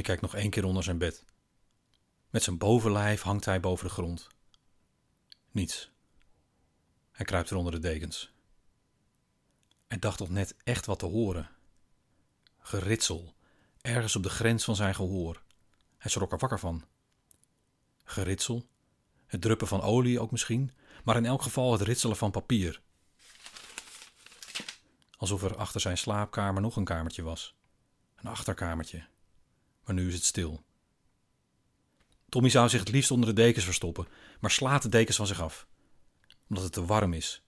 Tommy kijkt nog één keer onder zijn bed. Met zijn bovenlijf hangt hij boven de grond. Niets. Hij kruipt er onder de dekens. Hij dacht toch net echt wat te horen. Geritsel, ergens op de grens van zijn gehoor. Hij schrok er wakker van. Geritsel, het druppen van olie ook misschien, maar in elk geval het ritselen van papier. Alsof er achter zijn slaapkamer nog een kamertje was. Een achterkamertje. Maar nu is het stil. Tommy zou zich het liefst onder de dekens verstoppen, maar slaat de dekens van zich af. Omdat het te warm is.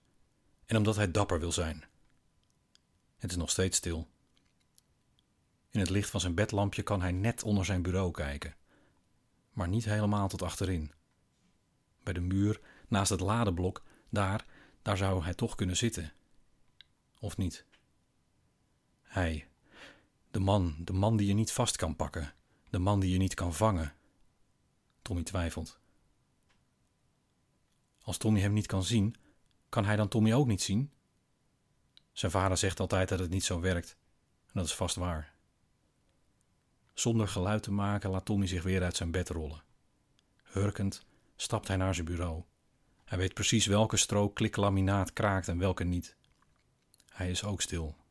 En omdat hij dapper wil zijn. Het is nog steeds stil. In het licht van zijn bedlampje kan hij net onder zijn bureau kijken. Maar niet helemaal tot achterin. Bij de muur, naast het ladeblok, daar, daar zou hij toch kunnen zitten. Of niet? Hij, de man, de man die je niet vast kan pakken, de man die je niet kan vangen. Tommy twijfelt. Als Tommy hem niet kan zien, kan hij dan Tommy ook niet zien? Zijn vader zegt altijd dat het niet zo werkt, en dat is vast waar. Zonder geluid te maken laat Tommy zich weer uit zijn bed rollen. Hurkend stapt hij naar zijn bureau. Hij weet precies welke strook kliklaminaat kraakt en welke niet. Hij is ook stil.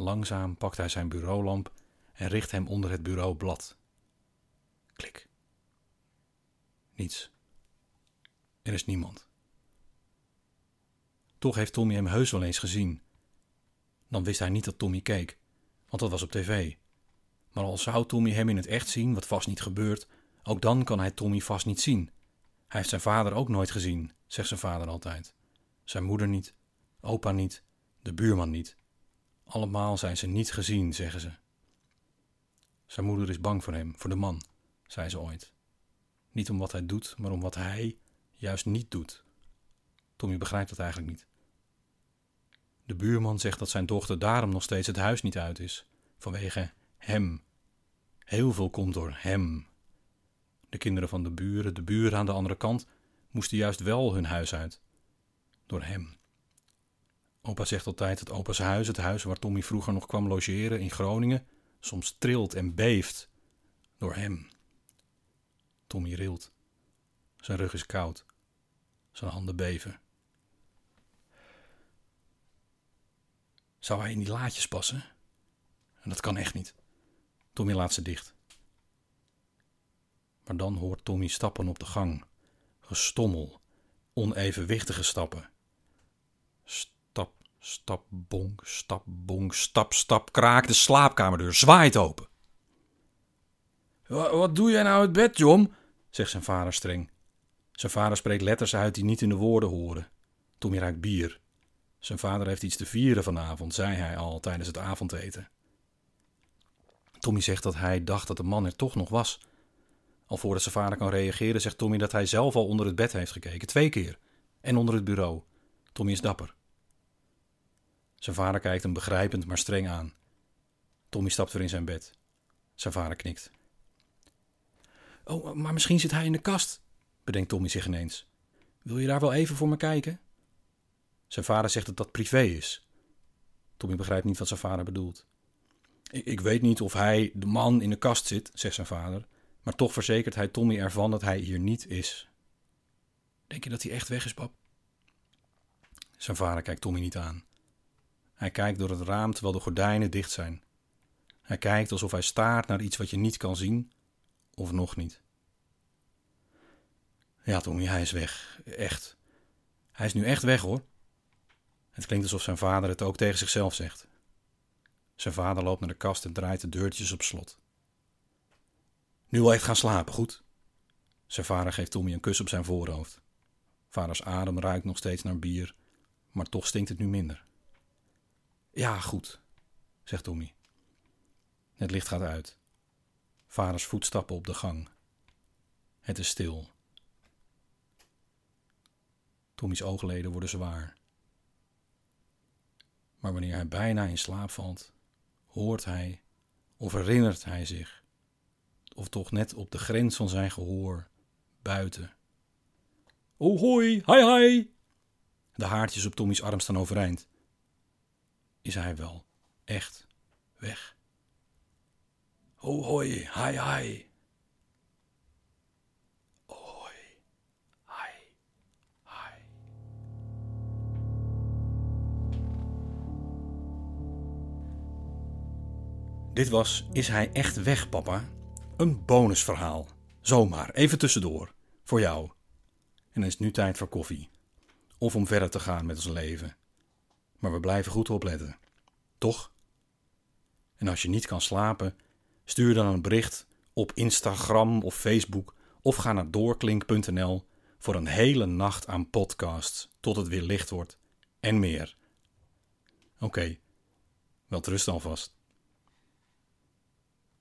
Langzaam pakt hij zijn bureaulamp en richt hem onder het bureaublad. Klik. Niets. Er is niemand. Toch heeft Tommy hem heus wel eens gezien. Dan wist hij niet dat Tommy keek, want dat was op tv. Maar al zou Tommy hem in het echt zien, wat vast niet gebeurt, ook dan kan hij Tommy vast niet zien. Hij heeft zijn vader ook nooit gezien, zegt zijn vader altijd. Zijn moeder niet, opa niet, de buurman niet. Allemaal zijn ze niet gezien, zeggen ze. Zijn moeder is bang voor hem, voor de man, zei ze ooit. Niet om wat hij doet, maar om wat hij juist niet doet. Tommy begrijpt dat eigenlijk niet. De buurman zegt dat zijn dochter daarom nog steeds het huis niet uit is, vanwege hem. Heel veel komt door hem. De kinderen van de buren, de buren aan de andere kant, moesten juist wel hun huis uit. Door hem. Opa zegt altijd dat opa's huis, het huis waar Tommy vroeger nog kwam logeren in Groningen, soms trilt en beeft. Door hem. Tommy rilt. Zijn rug is koud. Zijn handen beven. Zou hij in die laadjes passen? En dat kan echt niet. Tommy laat ze dicht. Maar dan hoort Tommy stappen op de gang. Gestommel. Onevenwichtige stappen. Stap, stap, bonk, stap, bonk, stap, stap, kraak. De slaapkamerdeur zwaait open. Wat doe jij nou uit bed, Jom? zegt zijn vader streng. Zijn vader spreekt letters uit die niet in de woorden horen. Tommy ruikt bier. Zijn vader heeft iets te vieren vanavond, zei hij al tijdens het avondeten. Tommy zegt dat hij dacht dat de man er toch nog was. Al voordat zijn vader kan reageren, zegt Tommy dat hij zelf al onder het bed heeft gekeken, twee keer. En onder het bureau. Tommy is dapper. Zijn vader kijkt hem begrijpend, maar streng aan. Tommy stapt weer in zijn bed. Zijn vader knikt. Oh, maar misschien zit hij in de kast, bedenkt Tommy zich ineens. Wil je daar wel even voor me kijken? Zijn vader zegt dat dat privé is. Tommy begrijpt niet wat zijn vader bedoelt. Ik, ik weet niet of hij, de man, in de kast zit, zegt zijn vader, maar toch verzekert hij Tommy ervan dat hij hier niet is. Denk je dat hij echt weg is, pap? Zijn vader kijkt Tommy niet aan. Hij kijkt door het raam terwijl de gordijnen dicht zijn. Hij kijkt alsof hij staart naar iets wat je niet kan zien, of nog niet. Ja, Tommy, hij is weg. Echt. Hij is nu echt weg, hoor. Het klinkt alsof zijn vader het ook tegen zichzelf zegt. Zijn vader loopt naar de kast en draait de deurtjes op slot. Nu wil echt gaan slapen, goed? Zijn vader geeft Tommy een kus op zijn voorhoofd. Vaders adem ruikt nog steeds naar bier, maar toch stinkt het nu minder. Ja, goed, zegt Tommy. Het licht gaat uit. Vaders voetstappen op de gang. Het is stil. Tommy's oogleden worden zwaar. Maar wanneer hij bijna in slaap valt, hoort hij of herinnert hij zich, of toch net op de grens van zijn gehoor, buiten. Oh hoi, hi hi! De haartjes op Tommy's arm staan overeind. Is hij wel echt weg? Ho hoi, hi hi. Hoi, hi. Dit was Is hij echt weg, papa? Een bonusverhaal. Zomaar, even tussendoor. Voor jou. En dan is het nu tijd voor koffie. Of om verder te gaan met ons leven. Maar we blijven goed opletten. Toch? En als je niet kan slapen, stuur dan een bericht op Instagram of Facebook of ga naar doorklink.nl voor een hele nacht aan podcasts tot het weer licht wordt en meer. Oké, wel rust alvast.